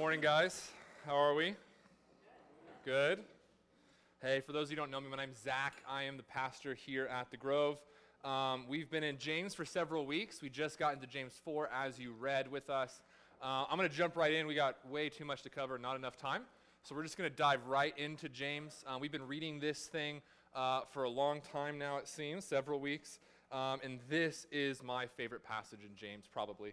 morning, guys. How are we? Good. Hey, for those of you who don't know me, my name's Zach. I am the pastor here at the Grove. Um, we've been in James for several weeks. We just got into James 4 as you read with us. Uh, I'm going to jump right in. We got way too much to cover, not enough time. So we're just going to dive right into James. Uh, we've been reading this thing uh, for a long time now, it seems, several weeks. Um, and this is my favorite passage in James, probably.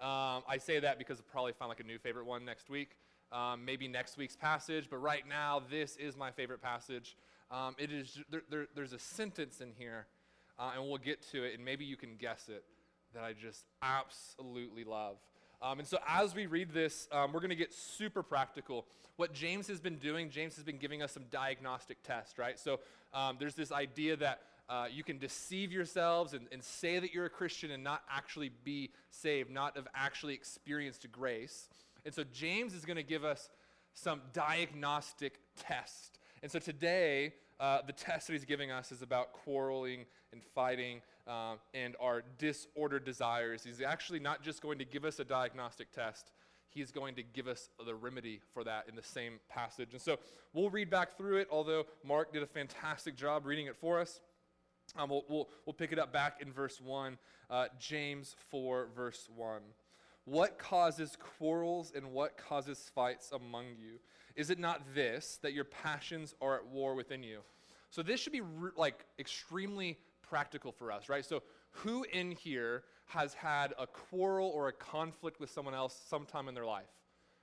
Um, I say that because I'll probably find like a new favorite one next week. Um, maybe next week's passage, but right now, this is my favorite passage. Um, it is, there, there, there's a sentence in here uh, and we'll get to it, and maybe you can guess it, that I just absolutely love. Um, and so, as we read this, um, we're going to get super practical. What James has been doing, James has been giving us some diagnostic tests, right? So, um, there's this idea that uh, you can deceive yourselves and, and say that you're a Christian and not actually be saved, not have actually experienced grace. And so, James is going to give us some diagnostic test. And so, today, uh, the test that he's giving us is about quarreling and fighting uh, and our disordered desires. He's actually not just going to give us a diagnostic test, he's going to give us the remedy for that in the same passage. And so we'll read back through it, although Mark did a fantastic job reading it for us. Um, we'll, we'll, we'll, pick it up back in verse 1, uh, James 4, verse 1. What causes quarrels and what causes fights among you? Is it not this, that your passions are at war within you? So this should be re- like extremely practical for us, right? So who in here has had a quarrel or a conflict with someone else sometime in their life?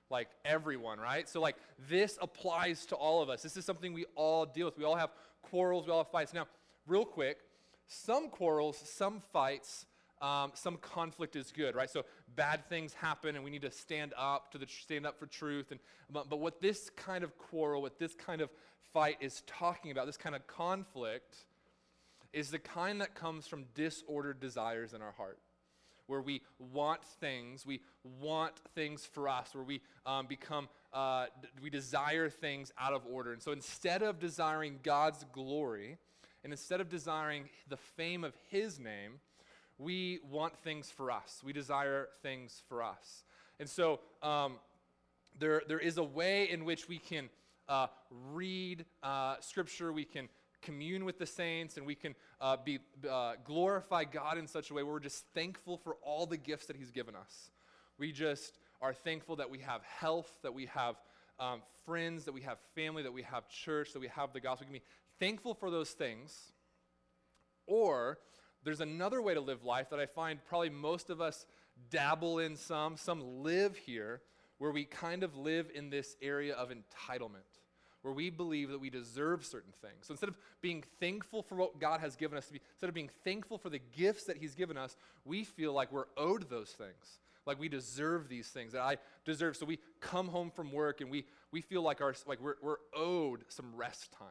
Like everyone, right? So like this applies to all of us. This is something we all deal with. We all have quarrels, we all have fights. Now, real quick, some quarrels, some fights, um, some conflict is good, right? So bad things happen, and we need to stand up to the stand up for truth. And but, but what this kind of quarrel, what this kind of fight is talking about, this kind of conflict, is the kind that comes from disordered desires in our heart. Where we want things, we want things for us, where we um, become, uh, d- we desire things out of order. And so instead of desiring God's glory, and instead of desiring the fame of His name, we want things for us. We desire things for us. And so um, there, there is a way in which we can uh, read uh, Scripture, we can commune with the saints, and we can uh, be, uh, glorify God in such a way where we're just thankful for all the gifts that He's given us. We just are thankful that we have health, that we have um, friends, that we have family, that we have church, that we have the gospel. We can be thankful for those things. Or there's another way to live life that I find probably most of us dabble in some, some live here, where we kind of live in this area of entitlement, where we believe that we deserve certain things. So instead of being thankful for what God has given us, to be, instead of being thankful for the gifts that He's given us, we feel like we're owed those things. Like we deserve these things that I deserve. So we come home from work and we, we feel like, our, like we're, we're owed some rest time.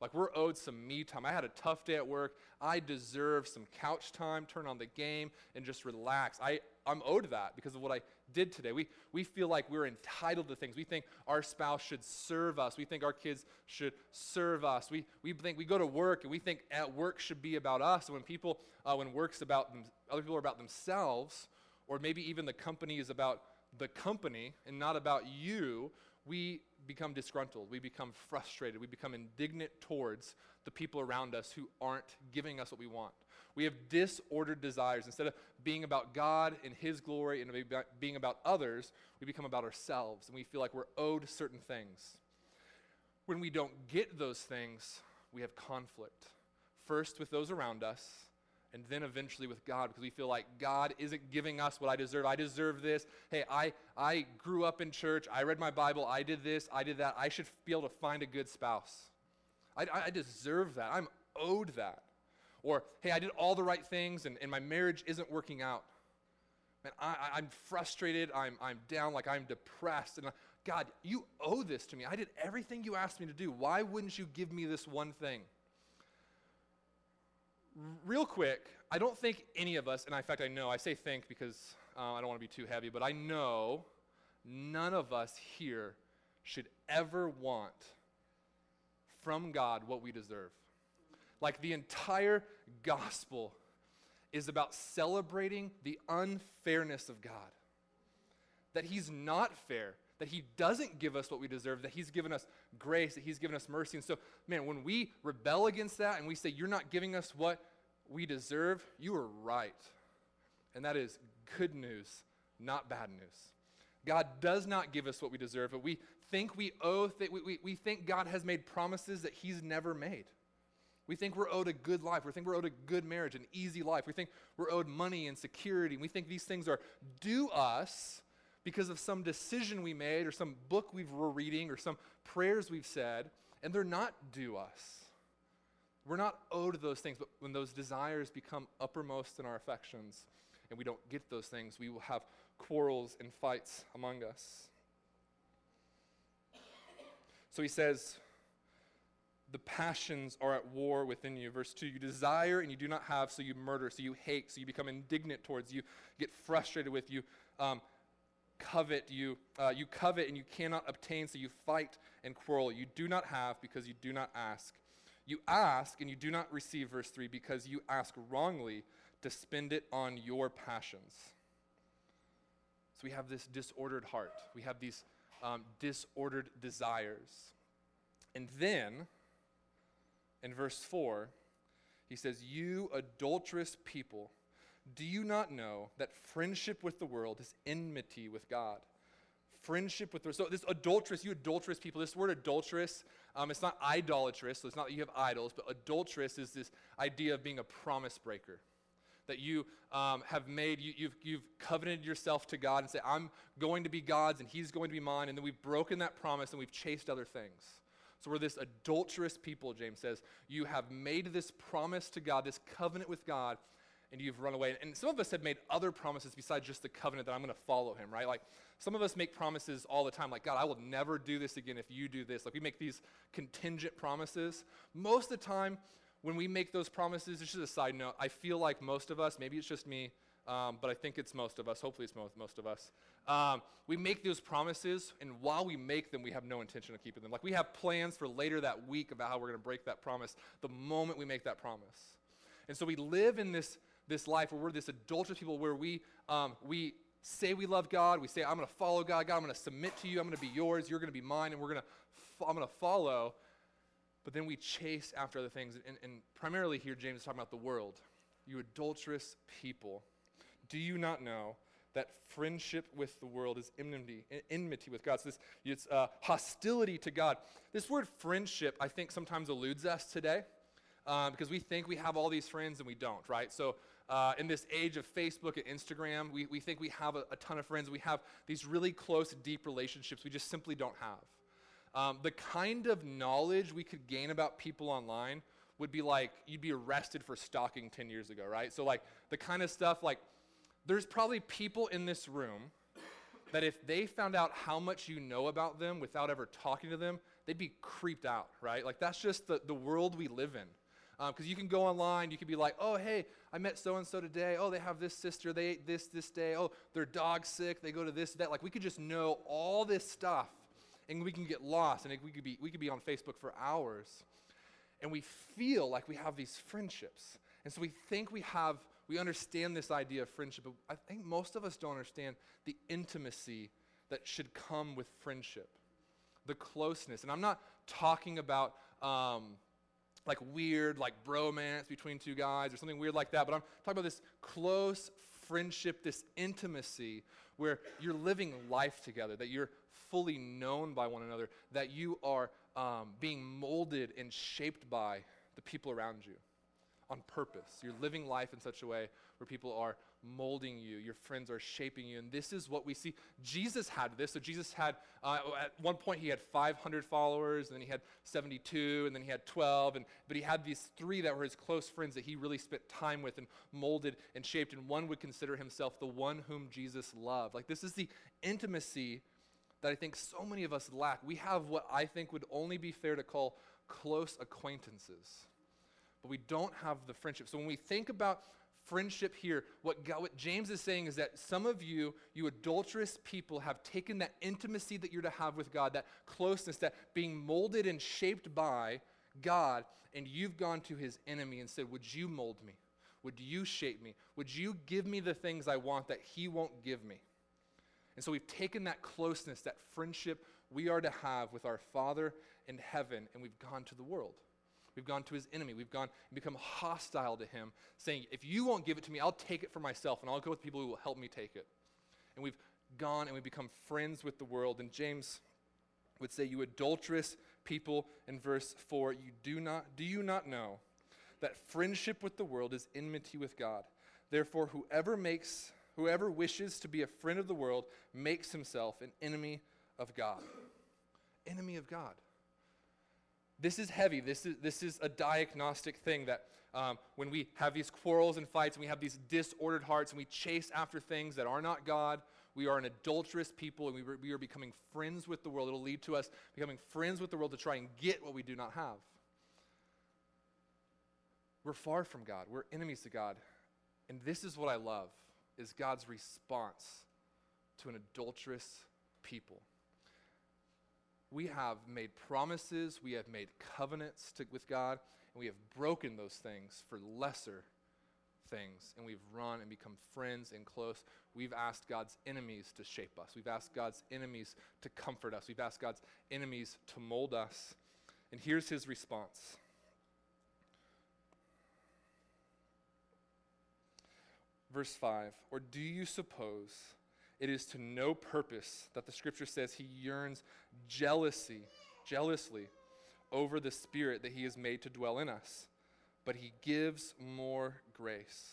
Like we're owed some me time. I had a tough day at work. I deserve some couch time, turn on the game, and just relax. I, I'm owed that because of what I did today. We, we feel like we're entitled to things. We think our spouse should serve us. We think our kids should serve us. We, we think we go to work and we think at work should be about us. And when people, uh, when work's about them, other people are about themselves, or maybe even the company is about the company and not about you, we become disgruntled, we become frustrated, we become indignant towards the people around us who aren't giving us what we want. We have disordered desires. Instead of being about God and His glory and being about others, we become about ourselves and we feel like we're owed certain things. When we don't get those things, we have conflict. First with those around us, and then eventually with God because we feel like God isn't giving us what I deserve. I deserve this. Hey, I, I grew up in church. I read my Bible. I did this. I did that. I should be able to find a good spouse. I, I deserve that. I'm owed that. Or, hey, I did all the right things and, and my marriage isn't working out. Man, I, I'm frustrated. I'm, I'm down, like I'm depressed. And I, God, you owe this to me. I did everything you asked me to do. Why wouldn't you give me this one thing? Real quick, I don't think any of us, and in fact, I know, I say think because uh, I don't want to be too heavy, but I know none of us here should ever want from God what we deserve. Like the entire gospel is about celebrating the unfairness of God. That He's not fair, that He doesn't give us what we deserve, that He's given us grace, that He's given us mercy. And so, man, when we rebel against that and we say, You're not giving us what we deserve, you are right. And that is good news, not bad news. God does not give us what we deserve, but we think we owe, th- we, we, we think God has made promises that He's never made. We think we're owed a good life. We think we're owed a good marriage, an easy life. We think we're owed money and security. We think these things are due us because of some decision we made or some book we were reading or some prayers we've said, and they're not due us. We're not owed those things, but when those desires become uppermost in our affections and we don't get those things, we will have quarrels and fights among us. So he says, the passions are at war within you. Verse 2 You desire and you do not have, so you murder, so you hate, so you become indignant towards, you get frustrated with, you um, covet, you, uh, you covet and you cannot obtain, so you fight and quarrel. You do not have because you do not ask. You ask and you do not receive, verse 3, because you ask wrongly to spend it on your passions. So we have this disordered heart, we have these um, disordered desires. And then, in verse 4, he says, You adulterous people, do you not know that friendship with the world is enmity with God? Friendship with her. so this adulterous, you adulterous people. This word adulterous, um, it's not idolatrous, so it's not that you have idols, but adulterous is this idea of being a promise breaker that you um, have made, you, you've, you've covenanted yourself to God and say, I'm going to be God's and He's going to be mine. And then we've broken that promise and we've chased other things. So we're this adulterous people, James says. You have made this promise to God, this covenant with God, and you've run away. And some of us have made other promises besides just the covenant that I'm going to follow him, right? Like some of us make promises all the time, like, God, I will never do this again if you do this. Like we make these contingent promises. Most of the time, when we make those promises, it's just a side note, I feel like most of us, maybe it's just me, um, but I think it's most of us. Hopefully, it's most, most of us. Um, we make those promises, and while we make them, we have no intention of keeping them. Like we have plans for later that week about how we're going to break that promise the moment we make that promise. And so we live in this, this life where we're this adulterous people where we, um, we say we love God. We say, I'm going to follow God. God, I'm going to submit to you. I'm going to be yours. You're going to be mine. And we're going to, I'm going to follow. But then we chase after other things. And, and primarily here, James is talking about the world. You adulterous people. Do you not know that friendship with the world is enmity, enmity with God? So this, it's uh, hostility to God. This word friendship, I think, sometimes eludes us today. Um, because we think we have all these friends and we don't, right? So, uh, in this age of Facebook and Instagram, we, we think we have a, a, ton of friends. We have these really close, deep relationships we just simply don't have. Um, the kind of knowledge we could gain about people online would be like you'd be arrested for stalking 10 years ago, right? So, like, the kind of stuff like there's probably people in this room that if they found out how much you know about them without ever talking to them, they'd be creeped out, right? Like, that's just the, the world we live in. Because um, you can go online, you can be like, oh, hey, I met so and so today. Oh, they have this sister, they ate this this day. Oh, their dog's sick, they go to this, that. Like, we could just know all this stuff and we can get lost and we could be, we could be on Facebook for hours. And we feel like we have these friendships. And so we think we have, we understand this idea of friendship, but I think most of us don't understand the intimacy that should come with friendship, the closeness. And I'm not talking about, um, like weird, like bromance between two guys or something weird like that. But I'm talking about this close friendship, this intimacy where you're living life together, that you're fully known by one another, that you are um, being molded and shaped by the people around you on purpose. You're living life in such a way where people are molding you, your friends are shaping you. And this is what we see. Jesus had this. So Jesus had, uh, at one point, he had 500 followers, and then he had 72, and then he had 12. And, but he had these three that were his close friends that he really spent time with and molded and shaped. And one would consider himself the one whom Jesus loved. Like, this is the intimacy that I think so many of us lack. We have what I think would only be fair to call close acquaintances but we don't have the friendship. So when we think about friendship here, what, God, what James is saying is that some of you, you adulterous people, have taken that intimacy that you're to have with God, that closeness, that being molded and shaped by God, and you've gone to his enemy and said, Would you mold me? Would you shape me? Would you give me the things I want that he won't give me? And so we've taken that closeness, that friendship we are to have with our Father in heaven, and we've gone to the world. We've gone to his enemy. We've gone and become hostile to him, saying, If you won't give it to me, I'll take it for myself, and I'll go with people who will help me take it. And we've gone and we've become friends with the world. And James would say, You adulterous people, in verse 4, you do not do you not know that friendship with the world is enmity with God? Therefore, whoever makes whoever wishes to be a friend of the world makes himself an enemy of God. Enemy of God. This is heavy. This is, this is a diagnostic thing that um, when we have these quarrels and fights and we have these disordered hearts and we chase after things that are not God, we are an adulterous people and we, re- we are becoming friends with the world. It'll lead to us becoming friends with the world to try and get what we do not have. We're far from God. We're enemies to God. And this is what I love is God's response to an adulterous people. We have made promises, we have made covenants to, with God, and we have broken those things for lesser things, and we've run and become friends and close. We've asked God's enemies to shape us. We've asked God's enemies to comfort us. We've asked God's enemies to mold us. And here's his response. Verse 5 Or do you suppose it is to no purpose that the scripture says he yearns jealousy, jealously over the spirit that he has made to dwell in us? But he gives more grace.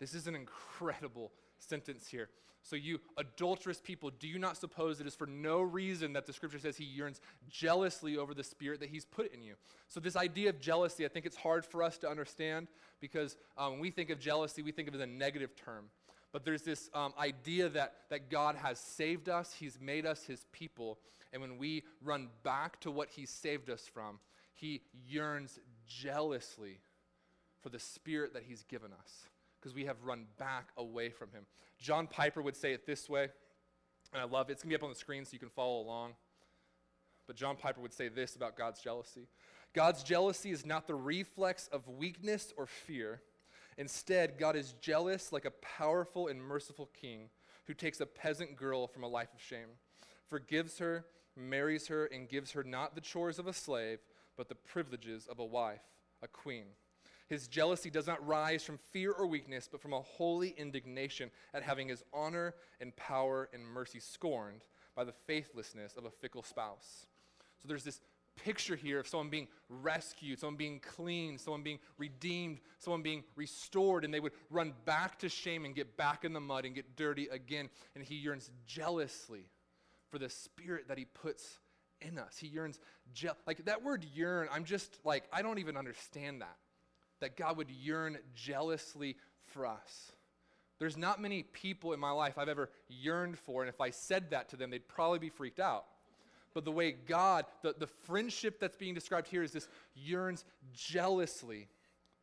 This is an incredible sentence here. So, you adulterous people, do you not suppose it is for no reason that the scripture says he yearns jealously over the spirit that he's put in you? So, this idea of jealousy, I think it's hard for us to understand because um, when we think of jealousy, we think of it as a negative term. But there's this um, idea that, that God has saved us, he's made us his people, and when we run back to what he saved us from, he yearns jealously for the spirit that he's given us because we have run back away from him. John Piper would say it this way, and I love it. It's going to be up on the screen so you can follow along. But John Piper would say this about God's jealousy God's jealousy is not the reflex of weakness or fear. Instead, God is jealous like a powerful and merciful king who takes a peasant girl from a life of shame, forgives her, marries her, and gives her not the chores of a slave, but the privileges of a wife, a queen. His jealousy does not rise from fear or weakness, but from a holy indignation at having his honor and power and mercy scorned by the faithlessness of a fickle spouse. So there's this picture here of someone being rescued, someone being cleaned, someone being redeemed, someone being restored, and they would run back to shame and get back in the mud and get dirty again. And he yearns jealously for the spirit that he puts in us. He yearns, je- like that word yearn, I'm just like, I don't even understand that that God would yearn jealously for us. There's not many people in my life I've ever yearned for, and if I said that to them, they'd probably be freaked out. But the way God, the, the friendship that's being described here is this yearns jealously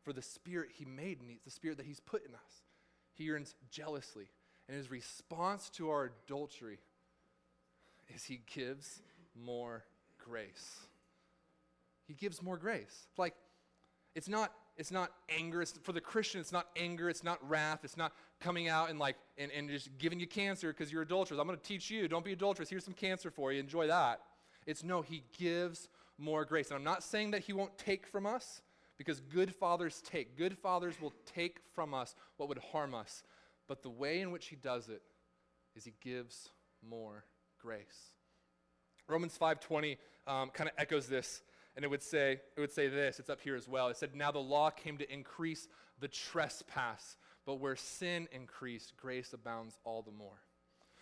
for the spirit he made and the spirit that he's put in us. He yearns jealously. And his response to our adultery is he gives more grace. He gives more grace. Like, it's not it's not anger. It's, for the Christian, it's not anger. It's not wrath. It's not coming out and like and, and just giving you cancer because you're adulterous. I'm going to teach you. Don't be adulterous. Here's some cancer for you. Enjoy that. It's no, he gives more grace. And I'm not saying that he won't take from us because good fathers take. Good fathers will take from us what would harm us. But the way in which he does it is he gives more grace. Romans 5:20 um, kind of echoes this and it would say it would say this it's up here as well it said now the law came to increase the trespass but where sin increased grace abounds all the more.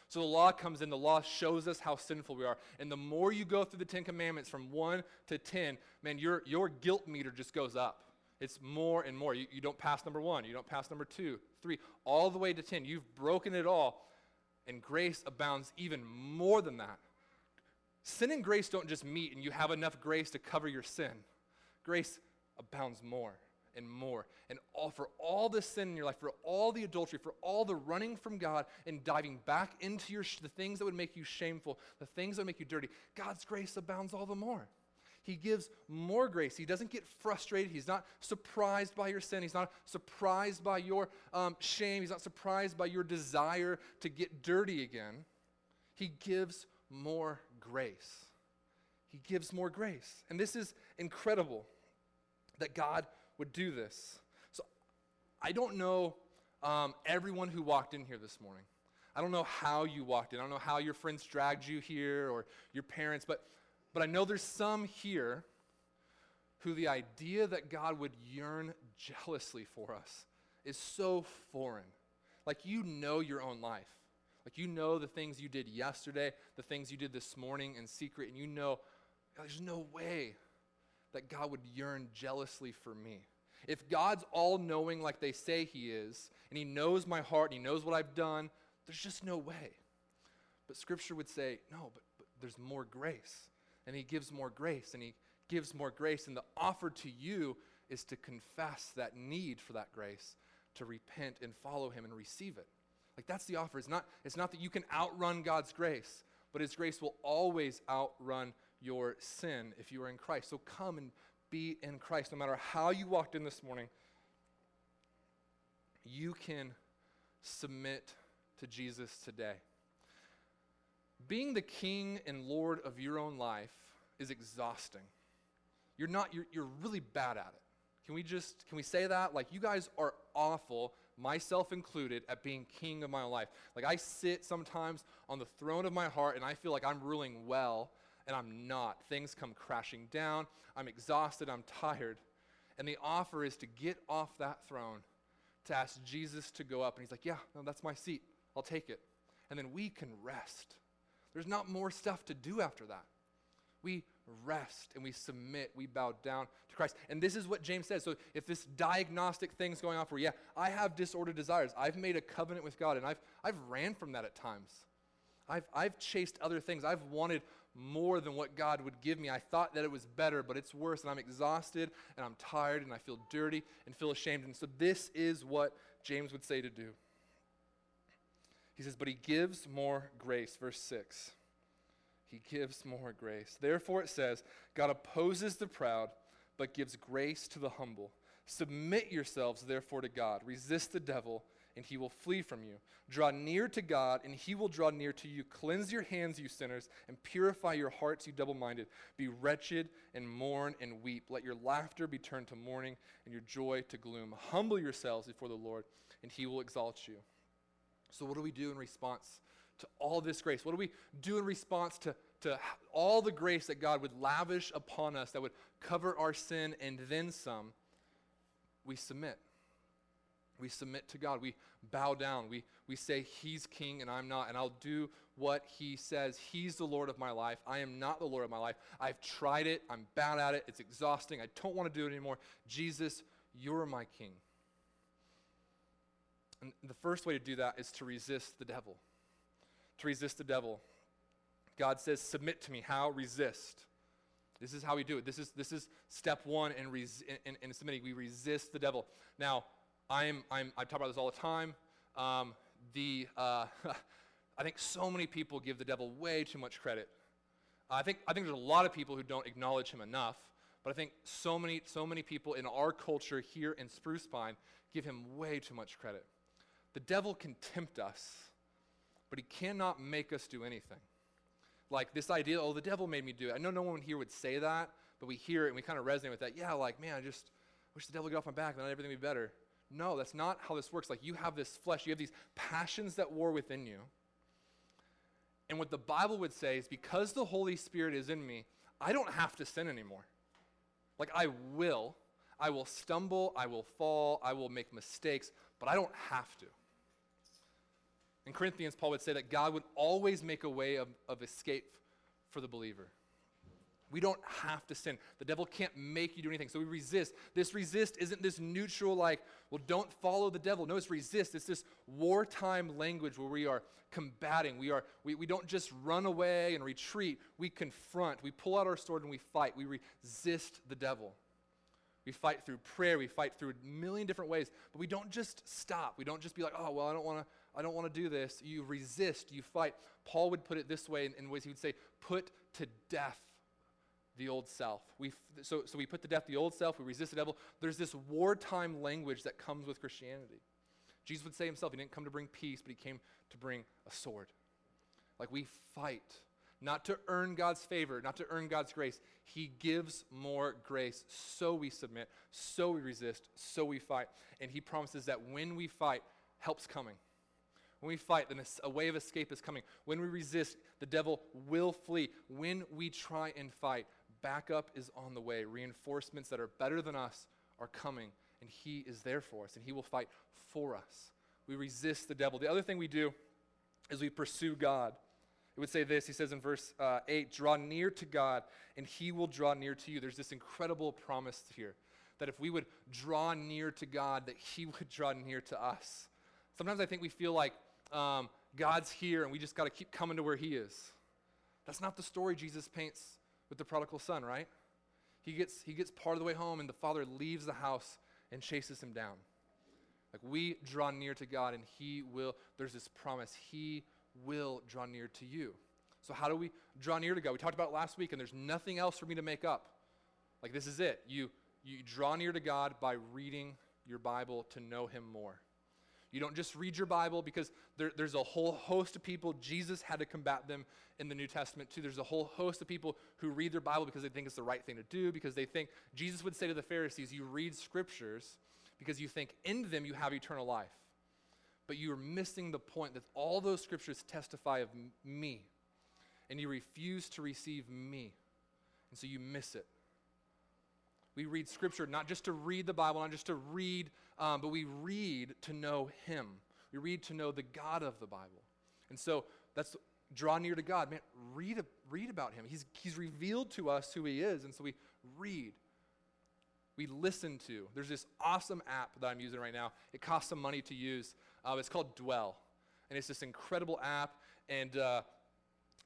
So the law comes in. The law shows us how sinful we are. And the more you go through the 10 commandments from 1 to 10 man your your guilt meter just goes up. It's more and more. You, you don't pass number 1 you don't pass number 2 3 all the way to 10 you've broken it all and grace abounds even more than that. Sin and grace don't just meet and you have enough grace to cover your sin. Grace abounds more and more. And for all the sin in your life, for all the adultery, for all the running from God and diving back into your, the things that would make you shameful, the things that would make you dirty, God's grace abounds all the more. He gives more grace. He doesn't get frustrated. He's not surprised by your sin. He's not surprised by your um, shame. He's not surprised by your desire to get dirty again. He gives more grace. He gives more grace. And this is incredible that God would do this. So I don't know um, everyone who walked in here this morning. I don't know how you walked in. I don't know how your friends dragged you here or your parents, but, but I know there's some here who the idea that God would yearn jealously for us is so foreign. Like you know your own life. Like you know the things you did yesterday, the things you did this morning in secret, and you know there's no way that God would yearn jealously for me. If God's all knowing like they say He is, and He knows my heart, and He knows what I've done, there's just no way. But Scripture would say, no, but, but there's more grace. And He gives more grace, and He gives more grace. And the offer to you is to confess that need for that grace, to repent and follow Him and receive it. Like that's the offer. It's not, it's not that you can outrun God's grace, but His grace will always outrun your sin if you are in Christ. So come and be in Christ. No matter how you walked in this morning, you can submit to Jesus today. Being the king and lord of your own life is exhausting. You're not, you're, you're really bad at it. Can we just, can we say that? Like, you guys are awful, myself included, at being king of my life. Like, I sit sometimes on the throne of my heart and I feel like I'm ruling well, and I'm not. Things come crashing down. I'm exhausted. I'm tired. And the offer is to get off that throne, to ask Jesus to go up. And he's like, Yeah, no, that's my seat. I'll take it. And then we can rest. There's not more stuff to do after that. We rest and we submit, we bow down to Christ. And this is what James says. So if this diagnostic thing's going on for, yeah, I have disordered desires. I've made a covenant with God and I've, I've ran from that at times. I've, I've chased other things. I've wanted more than what God would give me. I thought that it was better, but it's worse, and I'm exhausted, and I'm tired, and I feel dirty, and feel ashamed. And so, this is what James would say to do. He says, But he gives more grace. Verse 6. He gives more grace. Therefore, it says, God opposes the proud, but gives grace to the humble. Submit yourselves, therefore, to God. Resist the devil and he will flee from you. Draw near to God, and he will draw near to you. Cleanse your hands, you sinners, and purify your hearts, you double minded. Be wretched and mourn and weep. Let your laughter be turned to mourning and your joy to gloom. Humble yourselves before the Lord, and he will exalt you. So, what do we do in response to all this grace? What do we do in response to, to all the grace that God would lavish upon us that would cover our sin and then some? We submit. We submit to God. We bow down. We, we say, He's king and I'm not, and I'll do what He says. He's the Lord of my life. I am not the Lord of my life. I've tried it. I'm bad at it. It's exhausting. I don't want to do it anymore. Jesus, you're my king. And the first way to do that is to resist the devil. To resist the devil. God says, Submit to me. How? Resist. This is how we do it. This is, this is step one in, res- in, in submitting. We resist the devil. Now, I'm, I'm, I talk about this all the time. Um, the, uh, I think so many people give the devil way too much credit. I think, I think there's a lot of people who don't acknowledge him enough, but I think so many, so many people in our culture here in Spruce Pine give him way too much credit. The devil can tempt us, but he cannot make us do anything. Like this idea, oh, the devil made me do it. I know no one here would say that, but we hear it and we kind of resonate with that. Yeah, like, man, I just wish the devil would get off my back and then everything would be better. No, that's not how this works. Like you have this flesh, you have these passions that war within you. And what the Bible would say is because the Holy Spirit is in me, I don't have to sin anymore. Like I will. I will stumble, I will fall, I will make mistakes, but I don't have to. In Corinthians, Paul would say that God would always make a way of, of escape for the believer. We don't have to sin. The devil can't make you do anything. So we resist. This resist isn't this neutral, like, well, don't follow the devil. No, it's resist. It's this wartime language where we are combating. We, are, we, we don't just run away and retreat. We confront. We pull out our sword and we fight. We resist the devil. We fight through prayer. We fight through a million different ways. But we don't just stop. We don't just be like, oh, well, I don't want to. I don't want to do this. You resist, you fight. Paul would put it this way in, in ways he would say, put to death the old self. We, so, so we put to death the old self, we resist the devil. There's this wartime language that comes with Christianity. Jesus would say himself, he didn't come to bring peace, but he came to bring a sword. Like we fight, not to earn God's favor, not to earn God's grace. He gives more grace. So we submit, so we resist, so we fight. And he promises that when we fight, help's coming. When we fight, then a way of escape is coming. When we resist, the devil will flee. When we try and fight, backup is on the way. Reinforcements that are better than us are coming, and he is there for us, and he will fight for us. We resist the devil. The other thing we do is we pursue God. It would say this He says in verse uh, 8, Draw near to God, and he will draw near to you. There's this incredible promise here that if we would draw near to God, that he would draw near to us. Sometimes I think we feel like um, God's here and we just got to keep coming to where he is. That's not the story Jesus paints with the prodigal son, right? He gets, he gets part of the way home, and the father leaves the house and chases him down. Like we draw near to God, and He will, there's this promise, He will draw near to you. So, how do we draw near to God? We talked about last week, and there's nothing else for me to make up. Like, this is it. You, you draw near to God by reading your Bible to know Him more. You don't just read your Bible because there, there's a whole host of people. Jesus had to combat them in the New Testament too. There's a whole host of people who read their Bible because they think it's the right thing to do, because they think Jesus would say to the Pharisees, You read scriptures because you think in them you have eternal life. But you are missing the point that all those scriptures testify of me, and you refuse to receive me. And so you miss it. We read scripture not just to read the Bible, not just to read, um, but we read to know Him. We read to know the God of the Bible. And so that's draw near to God. Man, read, read about Him. He's, he's revealed to us who He is. And so we read. We listen to. There's this awesome app that I'm using right now. It costs some money to use. Uh, it's called Dwell. And it's this incredible app. And uh,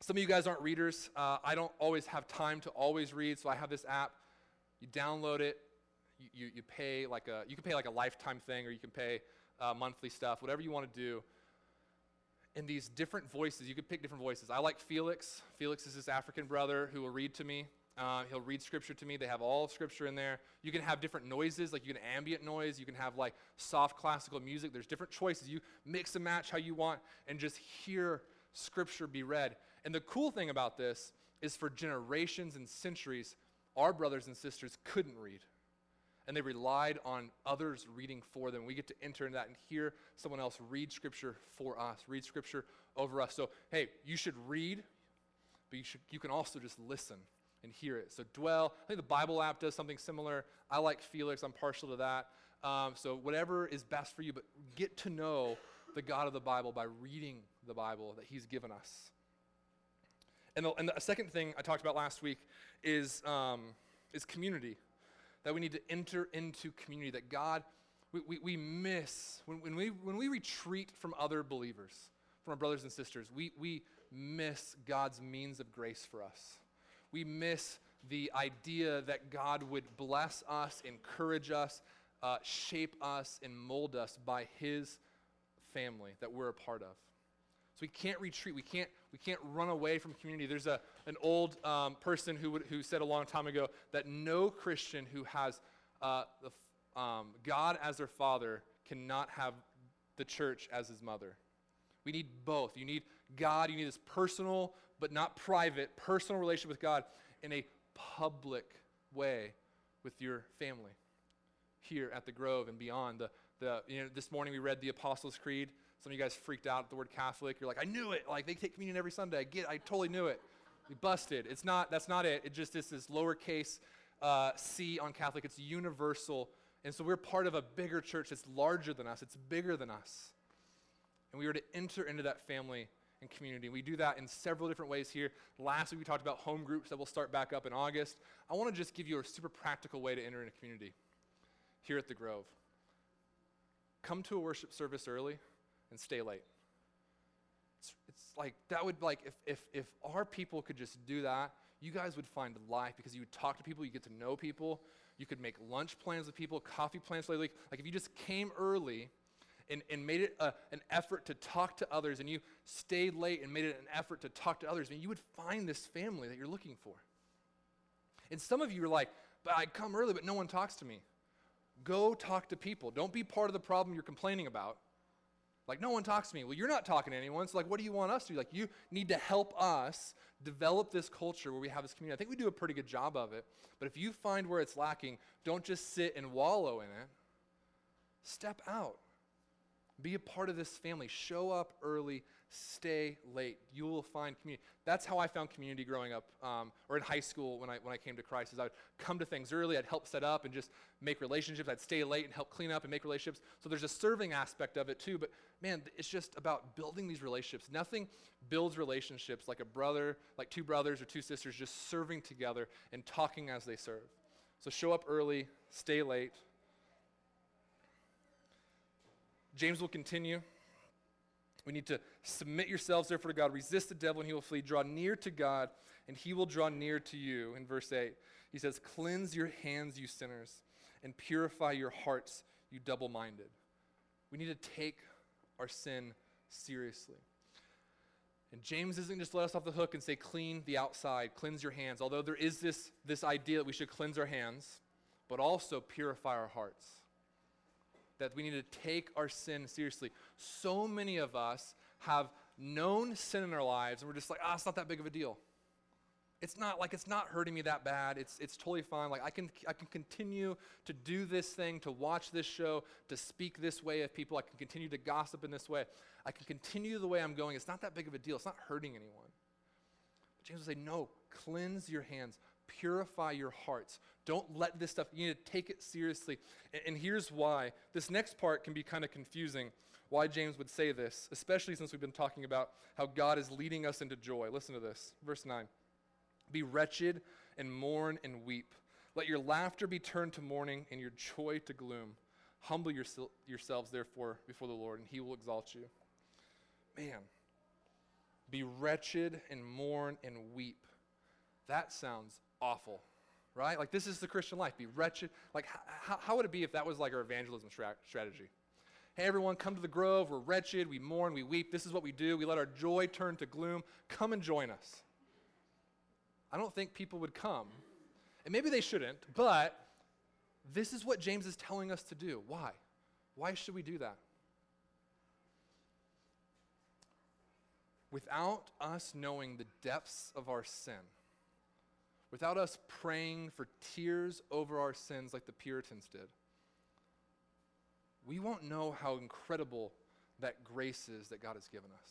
some of you guys aren't readers. Uh, I don't always have time to always read, so I have this app you download it. You, you, pay like a, you can pay like a lifetime thing or you can pay uh, monthly stuff, whatever you want to do. And these different voices, you could pick different voices. I like Felix. Felix is this African brother who will read to me. Uh, he'll read scripture to me. They have all scripture in there. You can have different noises, like you can ambient noise. You can have like soft classical music. There's different choices. You mix and match how you want and just hear scripture be read. And the cool thing about this is for generations and centuries, our brothers and sisters couldn't read. And they relied on others reading for them. We get to enter into that and hear someone else read Scripture for us, read Scripture over us. So, hey, you should read, but you, should, you can also just listen and hear it. So, dwell. I think the Bible app does something similar. I like Felix, I'm partial to that. Um, so, whatever is best for you, but get to know the God of the Bible by reading the Bible that He's given us. And the, and the second thing I talked about last week is, um, is community. That we need to enter into community, that God, we, we, we miss, when, when, we, when we retreat from other believers, from our brothers and sisters, we, we miss God's means of grace for us. We miss the idea that God would bless us, encourage us, uh, shape us, and mold us by His family that we're a part of. So we can't retreat. We can't, we can't run away from community. There's a, an old um, person who, would, who said a long time ago that no Christian who has uh, the, um, God as their father cannot have the church as his mother. We need both. You need God, you need this personal, but not private, personal relationship with God in a public way with your family here at the Grove and beyond. The, the, you know, this morning we read the Apostles' Creed. Some of you guys freaked out at the word Catholic. You're like, I knew it. Like they take communion every Sunday. I get. I totally knew it. We busted. It's not. That's not it. It just is this lowercase uh, c on Catholic. It's universal, and so we're part of a bigger church that's larger than us. It's bigger than us, and we are to enter into that family and community. We do that in several different ways here. Last week we talked about home groups that will start back up in August. I want to just give you a super practical way to enter into community here at the Grove. Come to a worship service early and stay late. It's, it's like, that would, like, if, if, if our people could just do that, you guys would find life because you would talk to people, you get to know people, you could make lunch plans with people, coffee plans lately. Like, if you just came early and, and made it a, an effort to talk to others and you stayed late and made it an effort to talk to others, I mean, you would find this family that you're looking for. And some of you are like, but I come early, but no one talks to me. Go talk to people. Don't be part of the problem you're complaining about. Like, no one talks to me. Well, you're not talking to anyone. So, like, what do you want us to do? Like, you need to help us develop this culture where we have this community. I think we do a pretty good job of it. But if you find where it's lacking, don't just sit and wallow in it. Step out. Be a part of this family. Show up early, stay late. You will find community. That's how I found community growing up, um, or in high school when I, when I came to Christ. Is I would come to things early, I'd help set up and just make relationships. I'd stay late and help clean up and make relationships. So there's a serving aspect of it too. But man, it's just about building these relationships. Nothing builds relationships like a brother, like two brothers or two sisters just serving together and talking as they serve. So show up early, stay late. James will continue. We need to submit yourselves, therefore, to God. Resist the devil, and he will flee. Draw near to God, and he will draw near to you. In verse 8, he says, Cleanse your hands, you sinners, and purify your hearts, you double minded. We need to take our sin seriously. And James isn't just let us off the hook and say, clean the outside, cleanse your hands. Although there is this, this idea that we should cleanse our hands, but also purify our hearts that we need to take our sin seriously. So many of us have known sin in our lives, and we're just like, ah, it's not that big of a deal. It's not like it's not hurting me that bad. It's, it's totally fine. Like I can, I can continue to do this thing, to watch this show, to speak this way of people. I can continue to gossip in this way. I can continue the way I'm going. It's not that big of a deal. It's not hurting anyone. But James would say, no, cleanse your hands, purify your hearts. Don't let this stuff, you need to take it seriously. And, and here's why. This next part can be kind of confusing why James would say this, especially since we've been talking about how God is leading us into joy. Listen to this. Verse 9 Be wretched and mourn and weep. Let your laughter be turned to mourning and your joy to gloom. Humble yourselves, therefore, before the Lord, and he will exalt you. Man, be wretched and mourn and weep. That sounds awful, right? Like, this is the Christian life. Be wretched. Like, how, how would it be if that was like our evangelism stra- strategy? Hey, everyone, come to the grove. We're wretched. We mourn. We weep. This is what we do. We let our joy turn to gloom. Come and join us. I don't think people would come. And maybe they shouldn't, but this is what James is telling us to do. Why? Why should we do that? Without us knowing the depths of our sin, without us praying for tears over our sins like the Puritans did, we won't know how incredible that grace is that God has given us.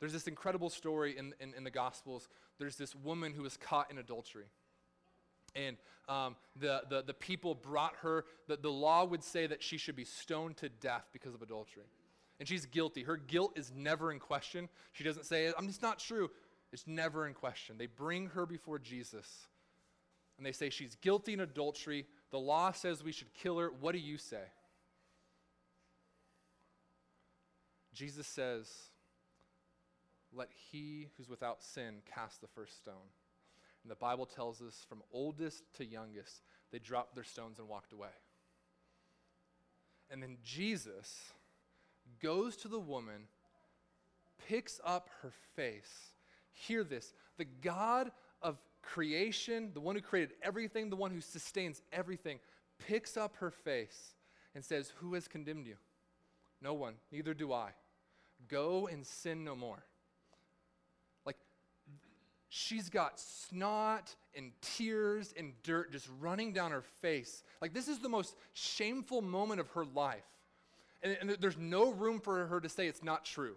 There's this incredible story in, in, in the Gospels. There's this woman who was caught in adultery. And um, the, the, the people brought her, the, the law would say that she should be stoned to death because of adultery. And she's guilty. Her guilt is never in question. She doesn't say, I'm just not true. It's never in question. They bring her before Jesus and they say she's guilty in adultery. The law says we should kill her. What do you say? Jesus says, Let he who's without sin cast the first stone. And the Bible tells us from oldest to youngest, they dropped their stones and walked away. And then Jesus goes to the woman, picks up her face, Hear this the God of creation, the one who created everything, the one who sustains everything, picks up her face and says, Who has condemned you? No one, neither do I. Go and sin no more. Like, she's got snot and tears and dirt just running down her face. Like, this is the most shameful moment of her life. And, and there's no room for her to say it's not true.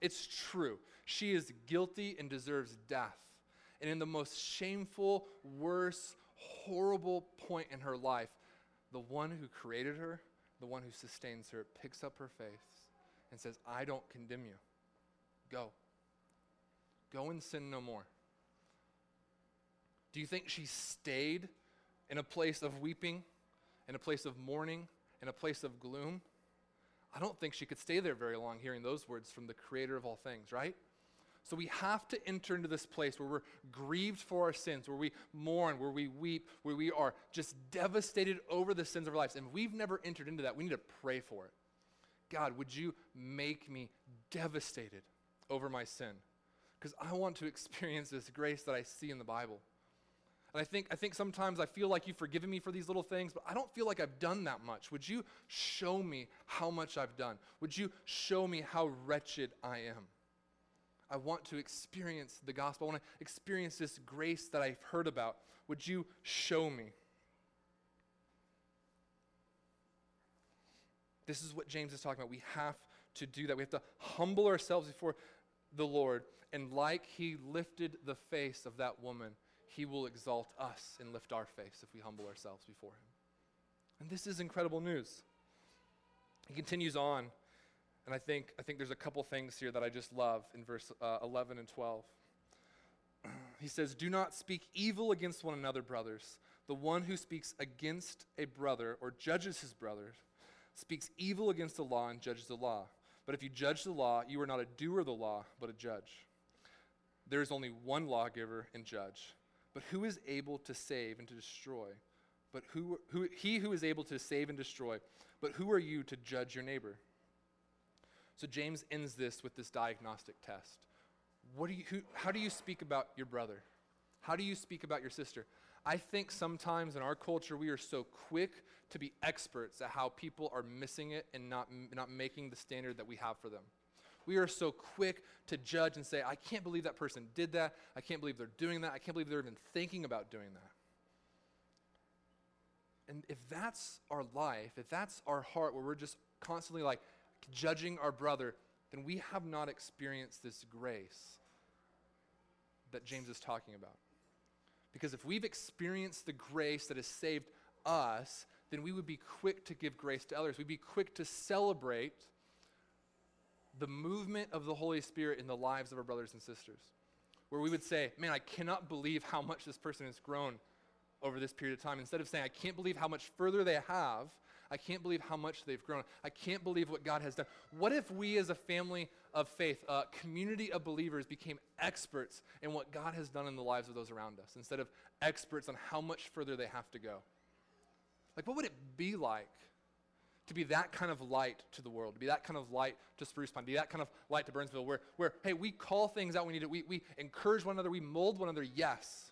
It's true. She is guilty and deserves death. And in the most shameful, worst, horrible point in her life, the one who created her, the one who sustains her, picks up her face and says, I don't condemn you. Go. Go and sin no more. Do you think she stayed in a place of weeping, in a place of mourning, in a place of gloom? I don't think she could stay there very long hearing those words from the creator of all things, right? So we have to enter into this place where we're grieved for our sins, where we mourn, where we weep, where we are just devastated over the sins of our lives. And we've never entered into that. We need to pray for it. God, would you make me devastated over my sin? Because I want to experience this grace that I see in the Bible. And I think, I think sometimes I feel like you've forgiven me for these little things, but I don't feel like I've done that much. Would you show me how much I've done? Would you show me how wretched I am? I want to experience the gospel. I want to experience this grace that I've heard about. Would you show me? This is what James is talking about. We have to do that. We have to humble ourselves before the Lord. And like he lifted the face of that woman, he will exalt us and lift our face if we humble ourselves before him. And this is incredible news. He continues on, and I think, I think there's a couple things here that I just love in verse uh, 11 and 12. he says, Do not speak evil against one another, brothers. The one who speaks against a brother or judges his brother speaks evil against the law and judges the law. But if you judge the law, you are not a doer of the law, but a judge. There is only one lawgiver and judge. But who is able to save and to destroy? But who, who he who is able to save and destroy. But who are you to judge your neighbor? So James ends this with this diagnostic test. What do you, who, how do you speak about your brother? How do you speak about your sister? I think sometimes in our culture we are so quick to be experts at how people are missing it and not, not making the standard that we have for them. We are so quick to judge and say, I can't believe that person did that. I can't believe they're doing that. I can't believe they're even thinking about doing that. And if that's our life, if that's our heart where we're just constantly like judging our brother, then we have not experienced this grace that James is talking about. Because if we've experienced the grace that has saved us, then we would be quick to give grace to others. We'd be quick to celebrate the movement of the Holy Spirit in the lives of our brothers and sisters. Where we would say, Man, I cannot believe how much this person has grown over this period of time. Instead of saying, I can't believe how much further they have, I can't believe how much they've grown. I can't believe what God has done. What if we, as a family of faith, a community of believers, became experts in what God has done in the lives of those around us instead of experts on how much further they have to go? Like, what would it be like to be that kind of light to the world, to be that kind of light to Spruce Pine, to be that kind of light to Burnsville, where, where hey, we call things out we need to, we, we encourage one another, we mold one another, yes.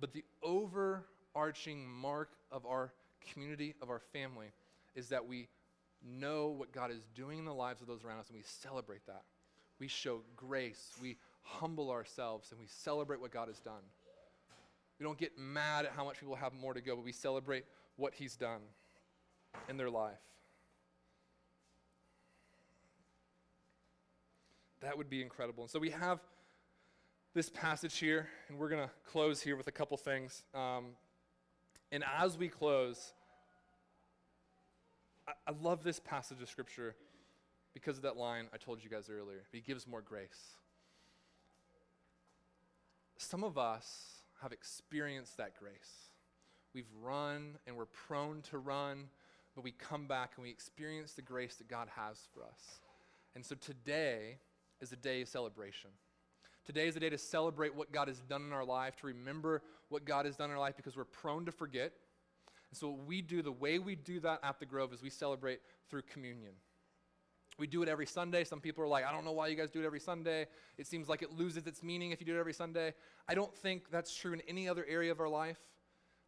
But the overarching mark of our community, of our family, is that we know what God is doing in the lives of those around us and we celebrate that. We show grace, we humble ourselves, and we celebrate what God has done. We don't get mad at how much people have more to go, but we celebrate what He's done in their life. That would be incredible. And so we have this passage here, and we're going to close here with a couple things. Um, and as we close, I, I love this passage of Scripture because of that line I told you guys earlier. He gives more grace. Some of us have experienced that grace. We've run and we're prone to run but we come back and we experience the grace that God has for us. And so today is a day of celebration. Today is a day to celebrate what God has done in our life, to remember what God has done in our life because we're prone to forget. And so, what we do, the way we do that at the Grove is we celebrate through communion. We do it every Sunday. Some people are like, I don't know why you guys do it every Sunday. It seems like it loses its meaning if you do it every Sunday. I don't think that's true in any other area of our life.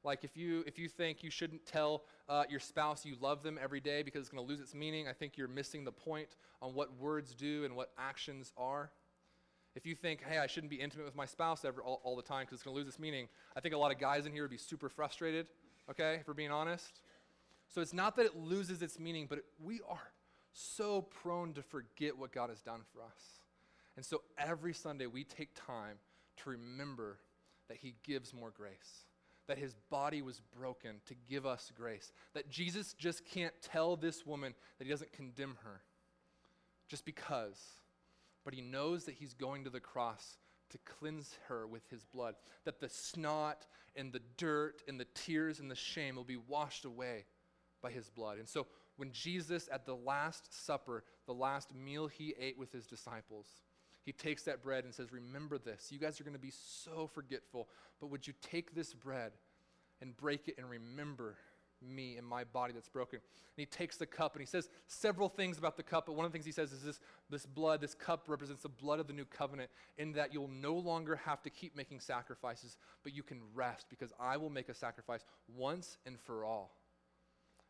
Like if you if you think you shouldn't tell uh, your spouse you love them every day because it's going to lose its meaning, I think you're missing the point on what words do and what actions are. If you think, hey, I shouldn't be intimate with my spouse ever, all, all the time because it's going to lose its meaning, I think a lot of guys in here would be super frustrated, okay, if we're being honest. So it's not that it loses its meaning, but it, we are so prone to forget what God has done for us. And so every Sunday we take time to remember that He gives more grace that his body was broken to give us grace. That Jesus just can't tell this woman that he doesn't condemn her just because, but he knows that he's going to the cross to cleanse her with his blood. That the snot and the dirt and the tears and the shame will be washed away by his blood. And so when Jesus, at the Last Supper, the last meal he ate with his disciples, he takes that bread and says, Remember this. You guys are going to be so forgetful, but would you take this bread and break it and remember me and my body that's broken. And he takes the cup and he says several things about the cup, but one of the things he says is this, this blood, this cup represents the blood of the new covenant, in that you'll no longer have to keep making sacrifices, but you can rest because I will make a sacrifice once and for all.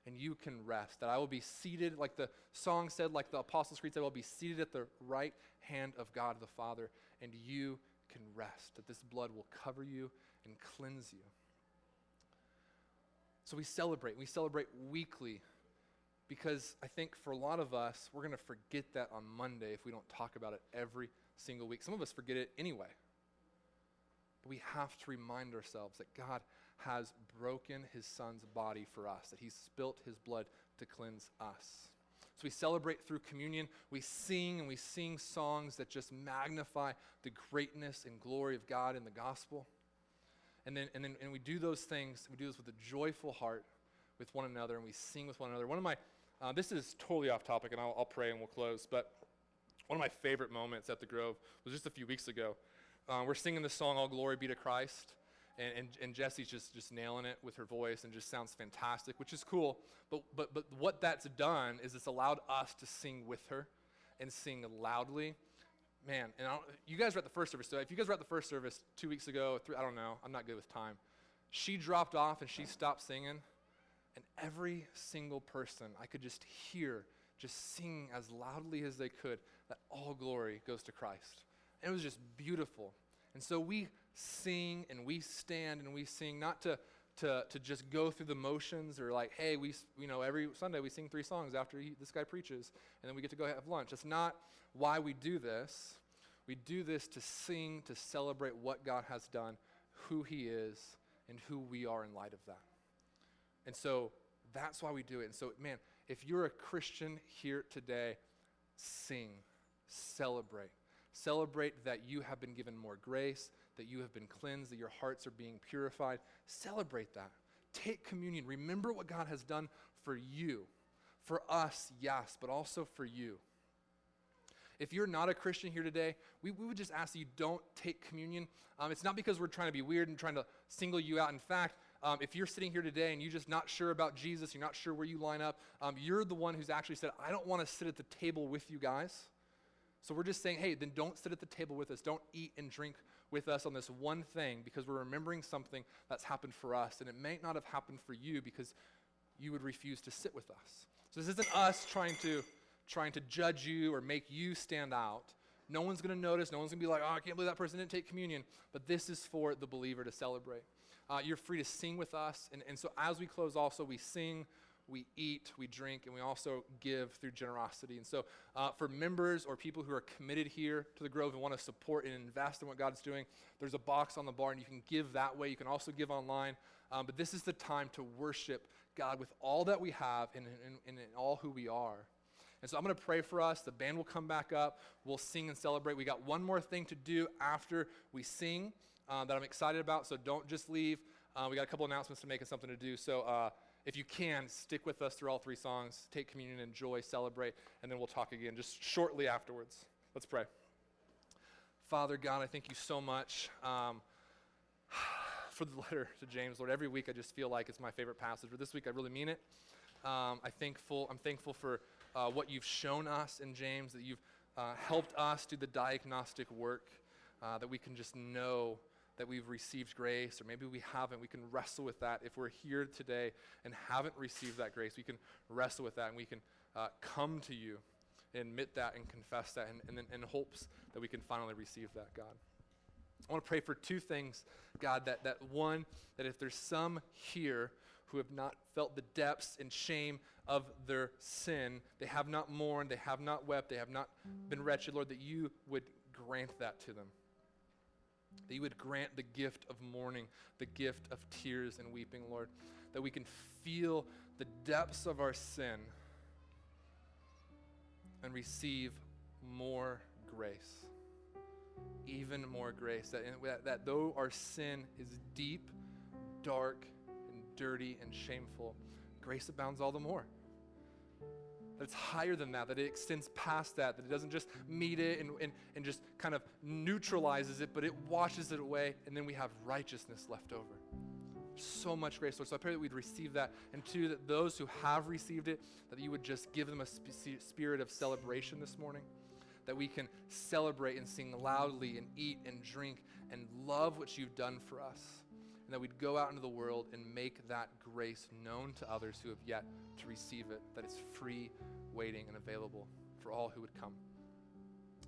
And you can rest. That I will be seated, like the song said, like the Apostles' Creed said, I will be seated at the right hand of God the Father, and you can rest. That this blood will cover you and cleanse you. So we celebrate. We celebrate weekly because I think for a lot of us, we're going to forget that on Monday if we don't talk about it every single week. Some of us forget it anyway. But we have to remind ourselves that God has broken his son's body for us, that he spilt his blood to cleanse us. So we celebrate through communion. We sing and we sing songs that just magnify the greatness and glory of God in the gospel. And then, and then and we do those things, we do this with a joyful heart with one another, and we sing with one another. One of my, uh, this is totally off topic, and I'll, I'll, pray and we'll close, but one of my favorite moments at the Grove was just a few weeks ago. Uh, we're singing the song, All Glory Be to Christ. And, and, and Jesse's just, just nailing it with her voice and just sounds fantastic, which is cool. But, but, but what that's done is it's allowed us to sing with her and sing loudly man, and you guys were at the first service. So if you guys were at the first service two weeks ago, three, I don't know, I'm not good with time. She dropped off and she stopped singing, and every single person I could just hear just sing as loudly as they could that all glory goes to Christ. And it was just beautiful. And so we sing and we stand and we sing not to to, to just go through the motions or like, hey, we, you know, every Sunday we sing three songs after he, this guy preaches, and then we get to go have lunch. That's not why we do this. We do this to sing, to celebrate what God has done, who he is, and who we are in light of that. And so that's why we do it. And so, man, if you're a Christian here today, sing, celebrate. Celebrate that you have been given more grace, that you have been cleansed, that your hearts are being purified. Celebrate that. Take communion. Remember what God has done for you. For us, yes, but also for you. If you're not a Christian here today, we, we would just ask that you don't take communion. Um, it's not because we're trying to be weird and trying to single you out. In fact, um, if you're sitting here today and you're just not sure about Jesus, you're not sure where you line up, um, you're the one who's actually said, I don't want to sit at the table with you guys. So we're just saying, hey, then don't sit at the table with us. Don't eat and drink with us on this one thing because we're remembering something that's happened for us. And it may not have happened for you because you would refuse to sit with us. So this isn't us trying to, trying to judge you or make you stand out. No one's going to notice. No one's going to be like, oh, I can't believe that person didn't take communion. But this is for the believer to celebrate. Uh, you're free to sing with us. And, and so as we close, also, we sing we eat, we drink, and we also give through generosity. And so, uh, for members or people who are committed here to the Grove and want to support and invest in what God's doing, there's a box on the bar, and you can give that way. You can also give online. Um, but this is the time to worship God with all that we have and, and, and in all who we are. And so I'm going to pray for us. The band will come back up. We'll sing and celebrate. We got one more thing to do after we sing uh, that I'm excited about, so don't just leave. Uh, we got a couple announcements to make and something to do. So, uh, if you can, stick with us through all three songs. Take communion, enjoy, celebrate, and then we'll talk again just shortly afterwards. Let's pray. Father God, I thank you so much um, for the letter to James. Lord, every week I just feel like it's my favorite passage, but this week I really mean it. Um, I thankful, I'm thankful for uh, what you've shown us in James, that you've uh, helped us do the diagnostic work, uh, that we can just know that we've received grace, or maybe we haven't. We can wrestle with that. If we're here today and haven't received that grace, we can wrestle with that and we can uh, come to you and admit that and confess that and, and, in hopes that we can finally receive that, God. I want to pray for two things, God. That, that one, that if there's some here who have not felt the depths and shame of their sin, they have not mourned, they have not wept, they have not been wretched, Lord, that you would grant that to them that you would grant the gift of mourning, the gift of tears and weeping, Lord, that we can feel the depths of our sin and receive more grace. Even more grace. That, that, that though our sin is deep, dark, and dirty, and shameful, grace abounds all the more that it's higher than that, that it extends past that, that it doesn't just meet it and, and, and just kind of neutralizes it, but it washes it away, and then we have righteousness left over. so much grace, Lord. So I pray that we'd receive that. And two, that those who have received it, that you would just give them a sp- spirit of celebration this morning. That we can celebrate and sing loudly and eat and drink and love what you've done for us. And that we'd go out into the world and make that grace known to others who have yet to receive it, that it's free, waiting, and available for all who would come.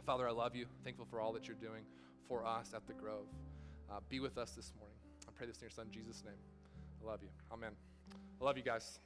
Father, I love you. Thankful for all that you're doing for us at the Grove. Uh, be with us this morning. I pray this in your son Jesus' name. I love you. Amen. I love you guys.